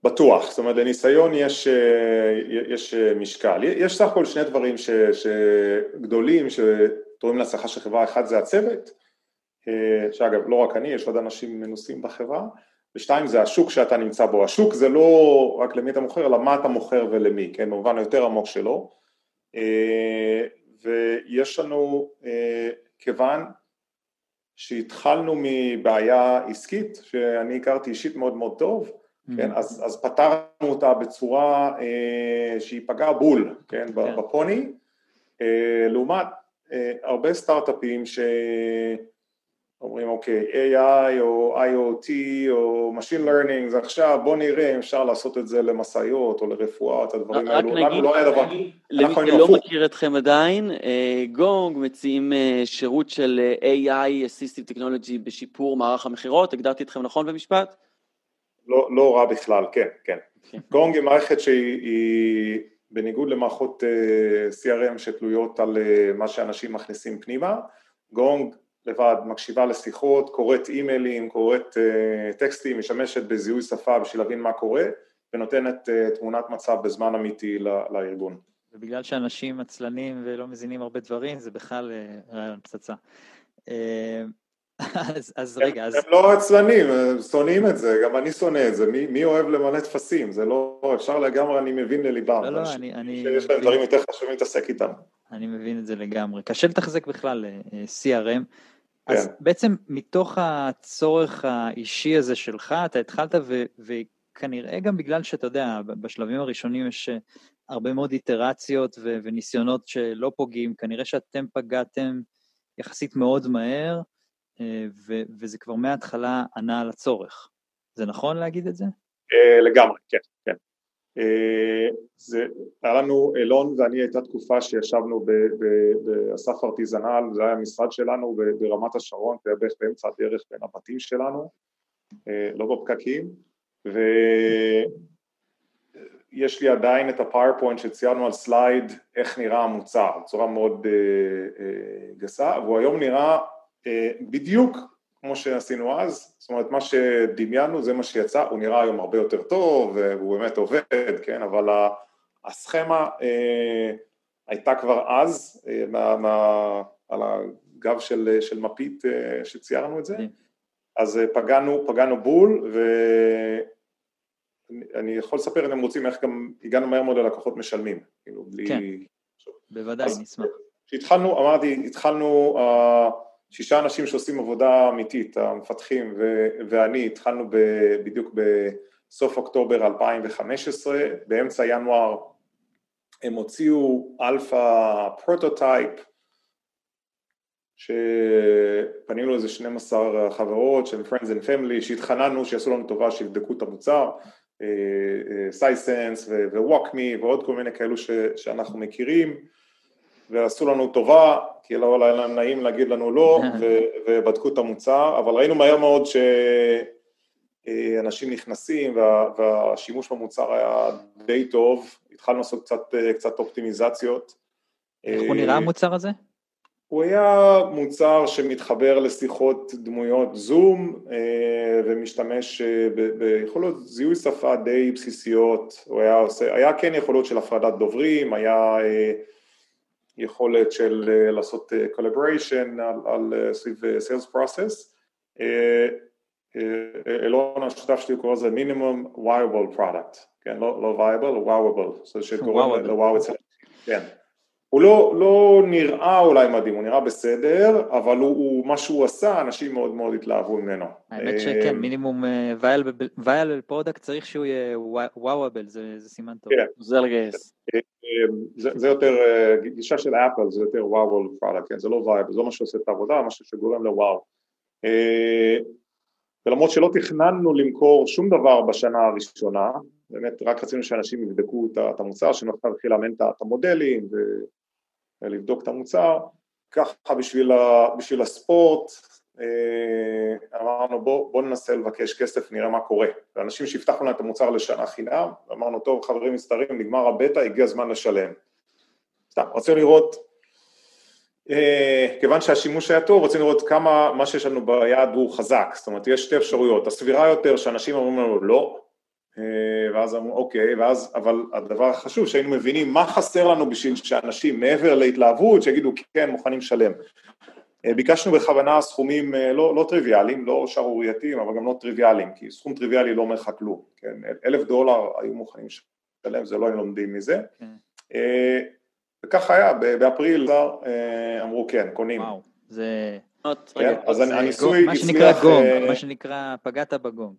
בטוח, זאת אומרת לניסיון יש, אה, יש אה, משקל. יש סך הכל שני דברים ש, שגדולים שתורמים להצלחה של חברה, אחד זה הצוות, שאגב לא רק אני, יש עוד אנשים מנוסים בחברה, ושתיים זה השוק שאתה נמצא בו, השוק זה לא רק למי אתה מוכר, אלא מה אתה מוכר ולמי, כן, במובן היותר עמוק שלו, ויש לנו, אה, כיוון שהתחלנו מבעיה עסקית, שאני הכרתי אישית מאוד מאוד טוב, mm-hmm. כן, אז, אז פתרנו אותה בצורה אה, שהיא פגעה בול, כן, yeah. כן. בפוני, אה, לעומת אה, הרבה סטארט-אפים ש... אומרים אוקיי, AI או IoT או Machine Learning זה עכשיו, בוא נראה אם אפשר לעשות את זה למשאיות או לרפואה, את הדברים האלו, לנו לא היה דבר, למי שלא מכיר אתכם עדיין, אה, גונג מציעים אה, שירות של אה, AI Assistive Technology בשיפור מערך המכירות, הגדרתי אתכם נכון במשפט? לא, לא רע בכלל, כן, כן. כן. גונג היא מערכת שהיא בניגוד למערכות CRM שתלויות על מה שאנשים מכניסים פנימה, גונג לבד מקשיבה לשיחות, קוראת אימיילים, קוראת אה, טקסטים, משמשת בזיהוי שפה בשביל להבין מה קורה ונותנת תמונת מצב בזמן אמיתי לארגון. ובגלל שאנשים עצלנים ולא מזינים הרבה דברים, זה בכלל רעיון פצצה. [laughs] אז, אז הם, רגע, אז... הם לא עצלנים, הם שונאים את זה, גם אני שונא את זה, מי, מי אוהב למלא טפסים? זה לא, אפשר לגמרי, אני מבין לליבם. לא, לא, אני... אני שיש להם דברים יותר חשובים להתעסק איתם. אני מבין את זה לגמרי. קשה לתחזק בכלל אה, CRM. אז כן. בעצם מתוך הצורך האישי הזה שלך, אתה התחלת, ו, וכנראה גם בגלל שאתה יודע, בשלבים הראשונים יש הרבה מאוד איטרציות ו, וניסיונות שלא פוגעים, כנראה שאתם פגעתם יחסית מאוד מהר, אה, ו- וזה כבר מההתחלה ענה על הצורך. זה נכון להגיד את זה? אה, לגמרי, כן, זה, היה לנו, אילון ואני הייתה תקופה שישבנו באסף ארטיזנל, זה היה המשרד שלנו ברמת השרון, זה היה בערך באמצע הדרך בין הבתים שלנו, לא בפקקים, ויש לי עדיין את ה PowerPoint שציינו על slide איך נראה המוצר, בצורה מאוד גסה, והוא היום נראה אה, בדיוק כמו שעשינו אז, זאת אומרת מה שדמיינו זה מה שיצא, הוא נראה היום הרבה יותר טוב והוא באמת עובד, כן, אבל הסכמה אה, הייתה כבר אז, אה, מה, מה, על הגב של, של מפית אה, שציירנו את זה, כן. אז אה, פגענו, פגענו בול ואני יכול לספר אם הם רוצים איך גם הגענו מהר מאוד ללקוחות משלמים, כאילו בלי... כן, בוודאי, נשמח. כשהתחלנו, אמרתי, התחלנו אה, שישה אנשים שעושים עבודה אמיתית, המפתחים ו- ואני התחלנו ב- בדיוק בסוף אוקטובר 2015, באמצע ינואר הם הוציאו alpha prototype שפנינו לאיזה 12 חברות של Friends and Family שהתחננו שיעשו לנו טובה שיבדקו את המוצר, סייסנס ו-Walk ועוד כל מיני כאלו ש- שאנחנו מכירים ועשו לנו טובה, כי לא היה להם נעים להגיד לנו לא, [laughs] ובדקו את המוצר, אבל ראינו מהר מאוד שאנשים נכנסים וה- והשימוש במוצר היה די טוב, התחלנו לעשות קצת, קצת אופטימיזציות. איך הוא נראה המוצר הזה? הוא היה מוצר שמתחבר לשיחות דמויות זום אה, ומשתמש אה, ביכולות זיהוי שפה די בסיסיות, הוא היה עושה, היה כן יכולות של הפרדת דוברים, היה אה, יכולת של uh, לעשות uh, collaboration על, על uh, סביב sales process. אלון השותף שלי קורא לזה minimum viable product, כן, לא, לא viable, wowable, זה שקוראים ל-wow אצל... כן. הוא לא, לא נראה אולי מדהים, הוא נראה בסדר, אבל הוא, הוא, מה שהוא עשה, אנשים מאוד מאוד התלהבו ממנו. האמת שכן, minimum viable product צריך שהוא יהיה wowable, זה, זה סימן טוב. כן. זה לגייס. זה, זה יותר, גישה של אפל זה יותר wowable product, כן? זה לא viable, זה לא מה שעושה את העבודה, משהו שגורם לוואו. ולמרות שלא תכננו למכור שום דבר בשנה הראשונה, באמת רק רצינו שאנשים יבדקו את המוצר, שנוכל להתחיל לאמן את המודלים ולבדוק את המוצר, ככה בשביל, בשביל הספורט אה, אמרנו בוא, בוא ננסה לבקש כסף, נראה מה קורה. ואנשים שהבטחנו להם את המוצר לשנה חינם, אמרנו טוב חברים מסתרים, נגמר הבטא, הגיע הזמן לשלם. סתם, רצינו לראות, אה, כיוון שהשימוש היה טוב, רצינו לראות כמה מה שיש לנו ביד הוא חזק, זאת אומרת יש שתי אפשרויות, הסבירה יותר שאנשים אומרים לנו לא, ואז אמרו אוקיי, ואז, אבל הדבר החשוב שהיינו מבינים מה חסר לנו בשביל שאנשים מעבר להתלהבות שיגידו כן מוכנים לשלם אה, ביקשנו בכוונה סכומים אה, לא, לא טריוויאליים, לא שערורייתיים, אבל גם לא טריוויאליים, כי סכום טריוויאלי לא אומר לך כלום, כן? אלף דולר היו מוכנים לשלם, זה לא היינו לומדים מזה. כן. אה, וכך היה, באפריל אמרו כן, קונים. וואו, זה... כן, אז הניסוי מה שנקרא גונג, מה שנקרא פגעת בגונג.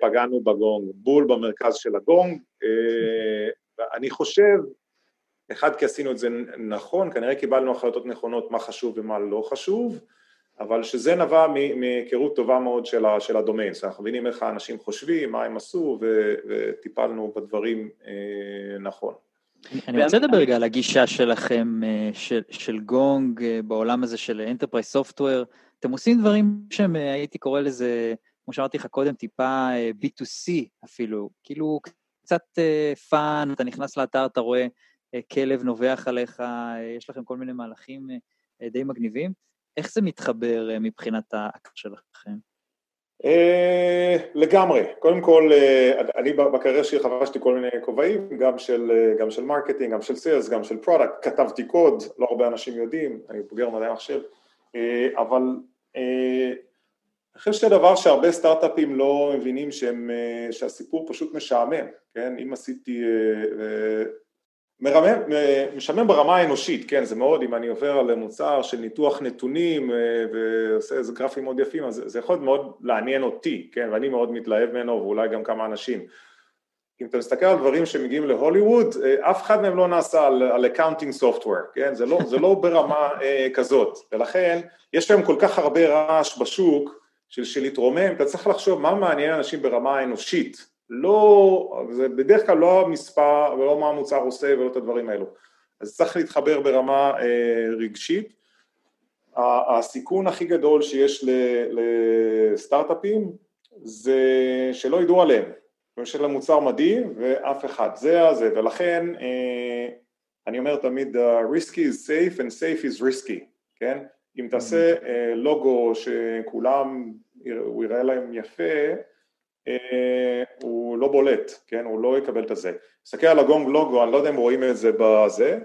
פגענו בגונג, בול במרכז של הגונג. אני חושב אחד, כי עשינו את זה נכון, כנראה קיבלנו החלטות נכונות מה חשוב ומה לא חשוב, אבל שזה נבע מהיכרות טובה מאוד של, של הדומיין, אומרת, אנחנו מבינים איך האנשים חושבים, מה הם עשו, ו, וטיפלנו בדברים אה, נכון. אני רוצה לדבר רגע על הגישה שלכם, אה, של, של גונג, אה, בעולם הזה של Enterprise Software, אתם עושים דברים שהם, הייתי קורא לזה, כמו שאמרתי לך קודם, טיפה B2C אפילו, כאילו קצת fun, אתה נכנס לאתר, אתה רואה כלב נובח עליך, יש לכם כל מיני מהלכים די מגניבים. איך זה מתחבר מבחינת האקט שלכם? אה, לגמרי, קודם כל אה, אני בקריירה שלי חבשתי כל מיני כובעים, גם של, אה, גם של marketing, גם של sales, גם של product, כתבתי קוד, לא הרבה אנשים יודעים, אני בוגר מדעי המחשב, אבל אני חושב שזה דבר שהרבה סטארט-אפים לא מבינים שהם, שהסיפור פשוט משעמם, כן, אם עשיתי מרמם, משעמם ברמה האנושית, כן, זה מאוד, אם אני עובר על מוצר של ניתוח נתונים אה, ועושה איזה גרפים מאוד יפים, אז זה יכול מאוד לעניין אותי, כן, ואני מאוד מתלהב ממנו ואולי גם כמה אנשים. אם אתה מסתכל על דברים שמגיעים להוליווד, אה, אף אחד מהם לא נעשה על, על accounting software, כן, זה לא, זה לא ברמה אה, כזאת, ולכן יש היום כל כך הרבה רעש בשוק של, של להתרומם, אתה צריך לחשוב מה מעניין אנשים ברמה האנושית, לא, זה בדרך כלל לא המספר ולא מה המוצר עושה ולא את הדברים האלו. אז צריך להתחבר ברמה אה, רגשית. הסיכון הכי גדול שיש לסטארט-אפים זה שלא ידעו עליהם, יש להם מוצר מדהים ואף אחד, זה הזה, ולכן אה, אני אומר תמיד risky is safe and safe is risky, כן? אם תעשה אה, לוגו שכולם, הוא יראה להם יפה, אה, הוא לא בולט, כן? הוא לא יקבל את הזה. תסתכל על הגונג לוגו, אני לא יודע אם רואים את זה בזה.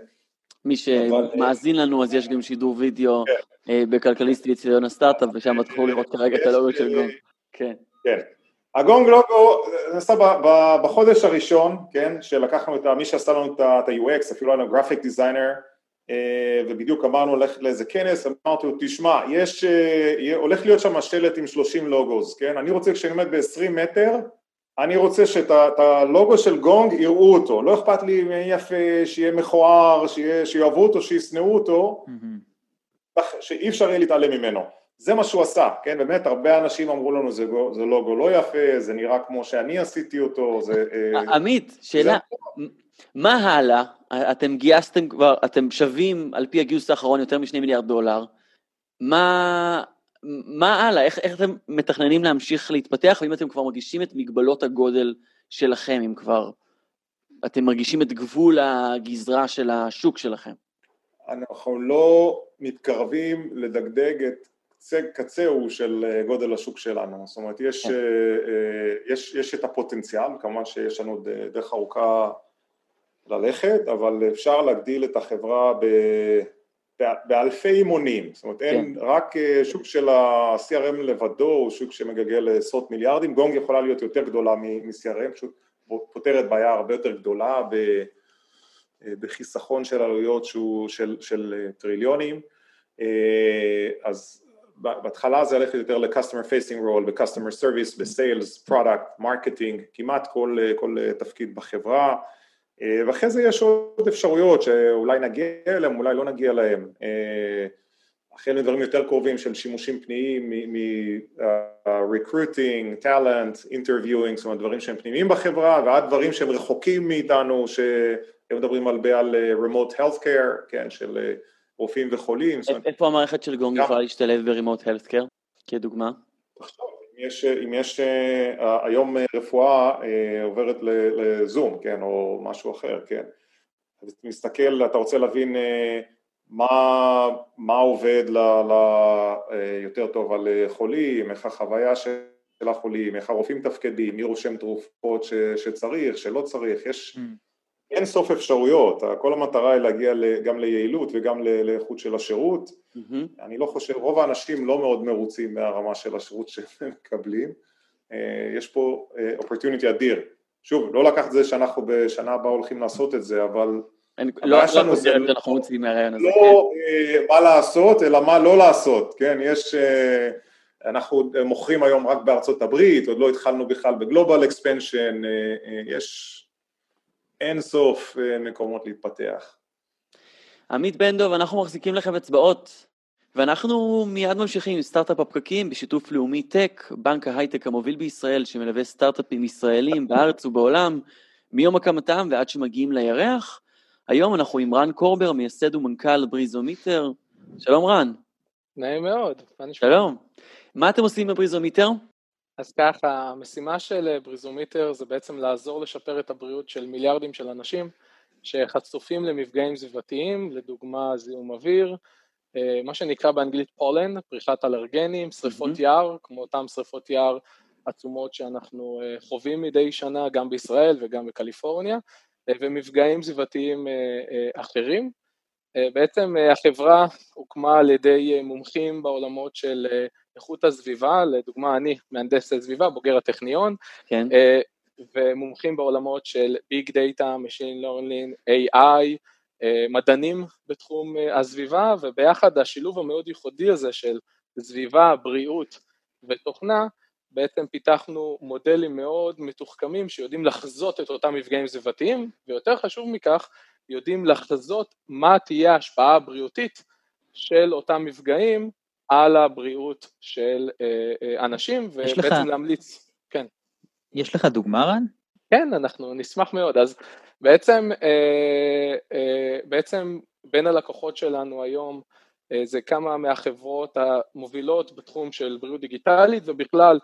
מי שמאזין לנו, אז יש גם שידור וידאו כן. אה, בכלכליסט ואצטדיון הסטארט-אפ, ושם תוכלו לראות כרגע את הלוגו של גונג. כן. כן. הגונג לוגו נעשה בחודש הראשון, כן, שלקחנו את מי שעשה לנו את ה-UX, אפילו היה לנו גרפיק דיזיינר, אה, ובדיוק אמרנו ללכת לאיזה כנס, אמרתי לו תשמע, יש, אה, הולך להיות שם שלט עם 30 לוגוס, כן? אני רוצה כשאני עומד ב-20 מטר, אני רוצה שאת הלוגו של גונג יראו אותו, לא אכפת לי אם יהיה יפה, שיהיה מכוער, שיאהבו אותו, שישנאו אותו, שאי אפשר יהיה להתעלם ממנו. זה מה שהוא עשה, כן? באמת הרבה אנשים אמרו לנו זה, זה לוגו לא יפה, זה נראה כמו שאני עשיתי אותו, זה... אה, עמית, שאלה. מה הלאה? אתם גייסתם כבר, אתם שווים על פי הגיוס האחרון יותר משני מיליארד דולר. מה, מה הלאה? איך, איך אתם מתכננים להמשיך להתפתח, ואם אתם כבר מרגישים את מגבלות הגודל שלכם, אם כבר אתם מרגישים את גבול הגזרה של השוק שלכם? אנחנו לא מתקרבים לדגדג את קצה, קצהו של גודל השוק שלנו, זאת אומרת יש, כן. אה, אה, יש, יש את הפוטנציאל, כמובן שיש לנו דרך ארוכה ללכת, אבל אפשר להגדיל את החברה ב... באלפי מונים, זאת אומרת אין, כן. רק אה, שוק של ה-CRM לבדו הוא שוק שמגגל עשרות מיליארדים, גונג יכולה להיות יותר גדולה מ-CRM, פשוט פותרת בעיה הרבה יותר גדולה ב, אה, בחיסכון של עלויות שהוא של, של אה, טריליונים, אז בהתחלה זה הולך יותר ל-customer facing role, ב-customer service, ב-sales, product, marketing, כמעט כל, כל תפקיד בחברה ואחרי זה יש עוד אפשרויות שאולי נגיע אליהם, אולי לא נגיע אליהם. אה, החל מדברים יותר קרובים של שימושים פנימיים מ-recruiting, talent, interviewing, זאת אומרת דברים שהם פנימיים בחברה, ועד דברים שהם רחוקים מאיתנו, שהם מדברים הרבה על אה, remote healthcare, כן, של רופאים וחולים. איפה המערכת של גונג יכולה להשתלב ב-remote healthcare, כדוגמה? תחשוב, יש, אם יש אה, היום רפואה אה, עוברת לזום, כן, או משהו אחר, כן, אז אתה מסתכל, אתה רוצה להבין אה, מה, מה עובד ל, ל, יותר טוב על חולים, איך החוויה של החולים, איך הרופאים תפקדים, מי רושם תרופות ש, שצריך, שלא צריך, יש... Mm. אין סוף אפשרויות, כל המטרה היא להגיע גם ליעילות וגם לאיכות של השירות. Mm-hmm. אני לא חושב, רוב האנשים לא מאוד מרוצים מהרמה של השירות [laughs] שהם מקבלים. אה, יש פה אופרטיוניטי אה, אדיר. שוב, לא לקחת את זה שאנחנו בשנה הבאה הולכים לעשות את זה, אבל... אין, לא, לא שלנו זה לא, אנחנו מוצאים מהרעיון הזה. לא כן. אה, מה לעשות, אלא מה לא לעשות, כן? יש... אנחנו מוכרים היום רק בארצות הברית, עוד לא התחלנו בכלל בגלובל אקספנשן, יש אין סוף אה, מקומות להתפתח. עמית בן דב, אנחנו מחזיקים לכם אצבעות, ואנחנו מיד ממשיכים עם סטארט-אפ הפקקים בשיתוף לאומי טק, בנק ההייטק המוביל בישראל שמלווה סטארט-אפים ישראלים בארץ ובעולם, מיום הקמתם ועד שמגיעים לירח. היום אנחנו עם רן קורבר, מייסד ומנכ"ל בריזומיטר. שלום רן. נעים מאוד, מה נשמע? שלום. מה אתם עושים בבריזומיטר? אז ככה, המשימה של בריזומיטר זה בעצם לעזור לשפר את הבריאות של מיליארדים של אנשים שחשופים למפגעים סביבתיים, לדוגמה זיהום אוויר, אה, מה שנקרא באנגלית פולן, פריחת אלרגנים, שריפות mm-hmm. יער, כמו אותם שריפות יער עצומות שאנחנו אה, חווים מדי שנה גם בישראל וגם בקליפורניה, אה, ומפגעים סביבתיים אחרים. בעצם החברה הוקמה על ידי מומחים בעולמות של איכות הסביבה, לדוגמה אני מהנדס סביבה, בוגר הטכניון, כן. ומומחים בעולמות של ביג דאטה, Machine Learning, AI, מדענים בתחום הסביבה, וביחד השילוב המאוד ייחודי הזה של סביבה, בריאות ותוכנה, בעצם פיתחנו מודלים מאוד מתוחכמים שיודעים לחזות את אותם מפגעים סביבתיים, ויותר חשוב מכך, יודעים לחזות מה תהיה ההשפעה הבריאותית של אותם מפגעים על הבריאות של אה, אה, אנשים, ובעצם לך... להמליץ, כן. יש לך דוגמה רן? כן, אנחנו נשמח מאוד. אז בעצם, אה, בעצם בין הלקוחות שלנו היום זה כמה מהחברות המובילות בתחום של בריאות דיגיטלית ובכלל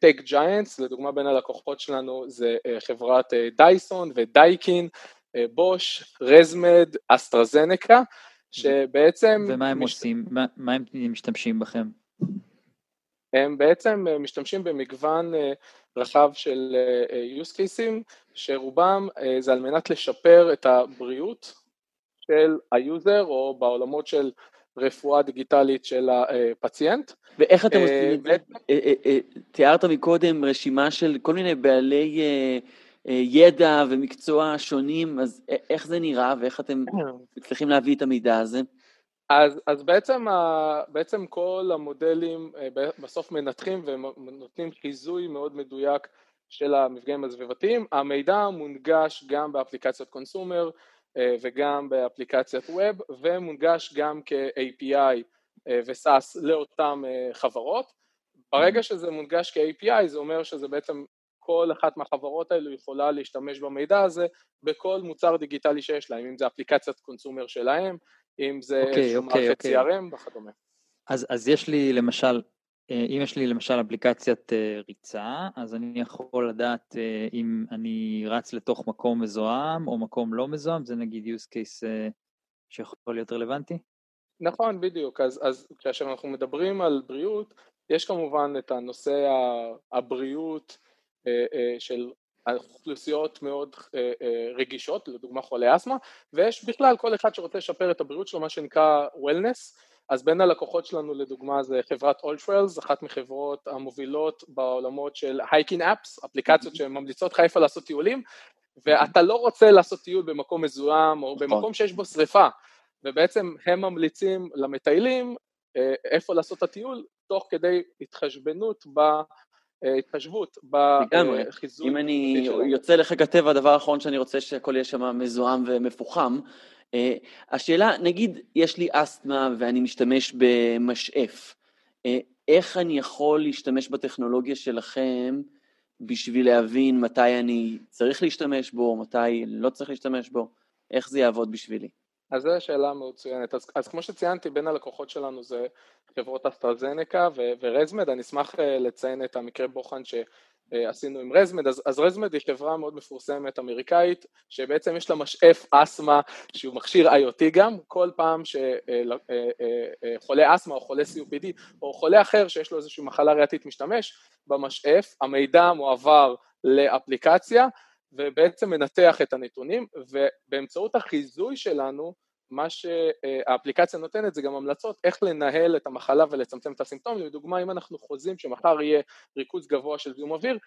טק ג'יינטס, לדוגמה בין הלקוחות שלנו זה חברת דייסון ודייקין, Bosch, ResMed, AstraZeneca, שבעצם... ומה הם מש... עושים? מה, מה הם משתמשים בכם? הם בעצם משתמשים במגוון רחב של use cases שרובם זה על מנת לשפר את הבריאות של ה user או בעולמות של רפואה דיגיטלית של הפציינט. ואיך אתם עושים את זה? תיארת מקודם רשימה של כל מיני בעלי ידע ומקצוע שונים, אז איך זה נראה ואיך אתם [clears throat] מצליחים להביא את המידע הזה? אז, אז בעצם, בעצם כל המודלים בסוף מנתחים ונותנים חיזוי מאוד מדויק של המפגעים הסביבתיים. המידע מונגש גם באפליקציות קונסומר וגם באפליקציית ווב ומונגש גם כ-API ו-SAS לאותן חברות. ברגע שזה מונגש כ-API זה אומר שזה בעצם כל אחת מהחברות האלו יכולה להשתמש במידע הזה בכל מוצר דיגיטלי שיש להם, אם זה אפליקציית קונסומר שלהם, אם זה okay, איזשהו okay, מערכת okay. CRM וכדומה. אז, אז יש לי למשל, אה, אם יש לי למשל אפליקציית אה, ריצה, אז אני יכול לדעת אה, אם אני רץ לתוך מקום מזוהם או מקום לא מזוהם, זה נגיד use case שיכול להיות רלוונטי? נכון, בדיוק. אז, אז כאשר אנחנו מדברים על בריאות, יש כמובן את הנושא הבריאות של אוכלוסיות מאוד רגישות, לדוגמה חולי אסתמה, ויש בכלל כל אחד שרוצה לשפר את הבריאות שלו, מה שנקרא wellness, אז בין הלקוחות שלנו לדוגמה זה חברת Alltrails, אחת מחברות המובילות בעולמות של הייקינג אפס, אפליקציות שממליצות לך איפה לעשות טיולים, ואתה לא רוצה לעשות טיול במקום מזוהם או נכון. במקום שיש בו שריפה, ובעצם הם ממליצים למטיילים אה, איפה לעשות את הטיול, תוך כדי התחשבנות התחשבות בחיזוק. אם אני יוצא לחיק הטבע, הדבר האחרון שאני רוצה שהכל יהיה שם מזוהם ומפוחם, אה, השאלה, נגיד יש לי אסתמה ואני משתמש במשאף, אה, איך אני יכול להשתמש בטכנולוגיה שלכם בשביל להבין מתי אני צריך להשתמש בו, מתי לא צריך להשתמש בו, איך זה יעבוד בשבילי? אז זו שאלה מצוינת. אז, אז כמו שציינתי, בין הלקוחות שלנו זה חברות אסטרזנקה ורזמד, אני אשמח אה, לציין את המקרה בוחן ש... אה, עם רזמד, אז, אז רזמד היא חברה מאוד מפורסמת אמריקאית שבעצם יש לה משאף אסתמה שהוא מכשיר IoT גם, כל פעם שחולה אה, אסתמה או חולה COPD או חולה אחר שיש לו איזושהי מחלה ריאתית משתמש במשאף, המידע מועבר לאפליקציה ובעצם מנתח את הנתונים ובאמצעות החיזוי שלנו מה שהאפליקציה נותנת זה גם המלצות איך לנהל את המחלה ולצמצם את הסימפטומים, לדוגמה אם אנחנו חוזים שמחר יהיה ריכוז גבוה של זיהום אוויר,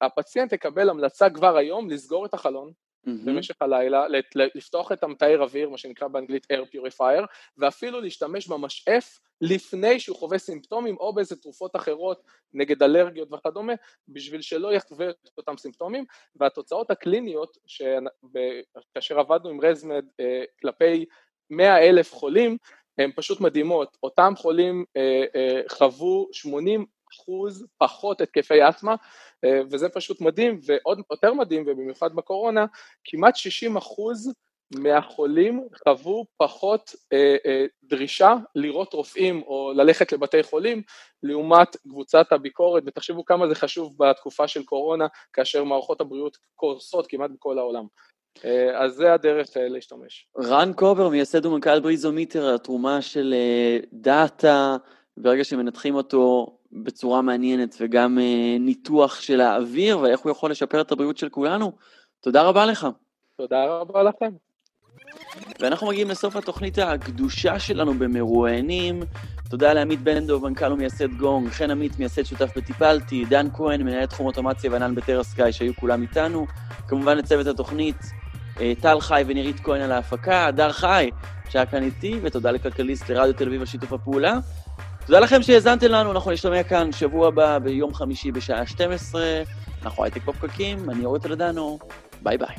הפציינט יקבל המלצה כבר היום לסגור את החלון mm-hmm. במשך הלילה, לפתוח את המתאר אוויר, מה שנקרא באנגלית air purifier, ואפילו להשתמש במשאף לפני שהוא חווה סימפטומים או באיזה תרופות אחרות נגד אלרגיות וכדומה, בשביל שלא יחווה את אותם סימפטומים, והתוצאות הקליניות, כאשר עבדנו עם רזמד אה, כלפי 100 אלף חולים, הן פשוט מדהימות, אותם חולים אה, אה, חוו 80 אחוז פחות התקפי אסתמה וזה פשוט מדהים ועוד יותר מדהים ובמיוחד בקורונה כמעט 60 אחוז מהחולים חוו פחות אה, אה, דרישה לראות רופאים או ללכת לבתי חולים לעומת קבוצת הביקורת, ותחשבו כמה זה חשוב בתקופה של קורונה כאשר מערכות הבריאות קורסות כמעט בכל העולם. אה, אז זה הדרך אה, להשתמש. רן קובר, מייסד ומנכ"ל בריזומיטר, התרומה של אה, דאטה, ברגע שמנתחים אותו בצורה מעניינת, וגם ניתוח של האוויר, ואיך הוא יכול לשפר את הבריאות של כולנו. תודה רבה לך. תודה רבה לכם. ואנחנו מגיעים לסוף התוכנית הקדושה שלנו במרואיינים. תודה לעמית בנדוב, מנכ"ל ומייסד גונג, חן עמית, מייסד שותף בטיפאלטי, דן כהן, מנהל תחום אוטומציה וענן בטרה סקאי, שהיו כולם איתנו. כמובן לצוות התוכנית, אה, טל חי ונירית כהן על ההפקה, הדר חי, שהיה כאן איתי, ותודה לכלכליסט לרדיו תל אביב על שיתוף הפעולה. תודה לכם שהאזנתם לנו, אנחנו נשתמע כאן שבוע הבא ביום חמישי בשעה 12. אנחנו הייטק בפקקים, אני אורי טלדנו, ביי ביי.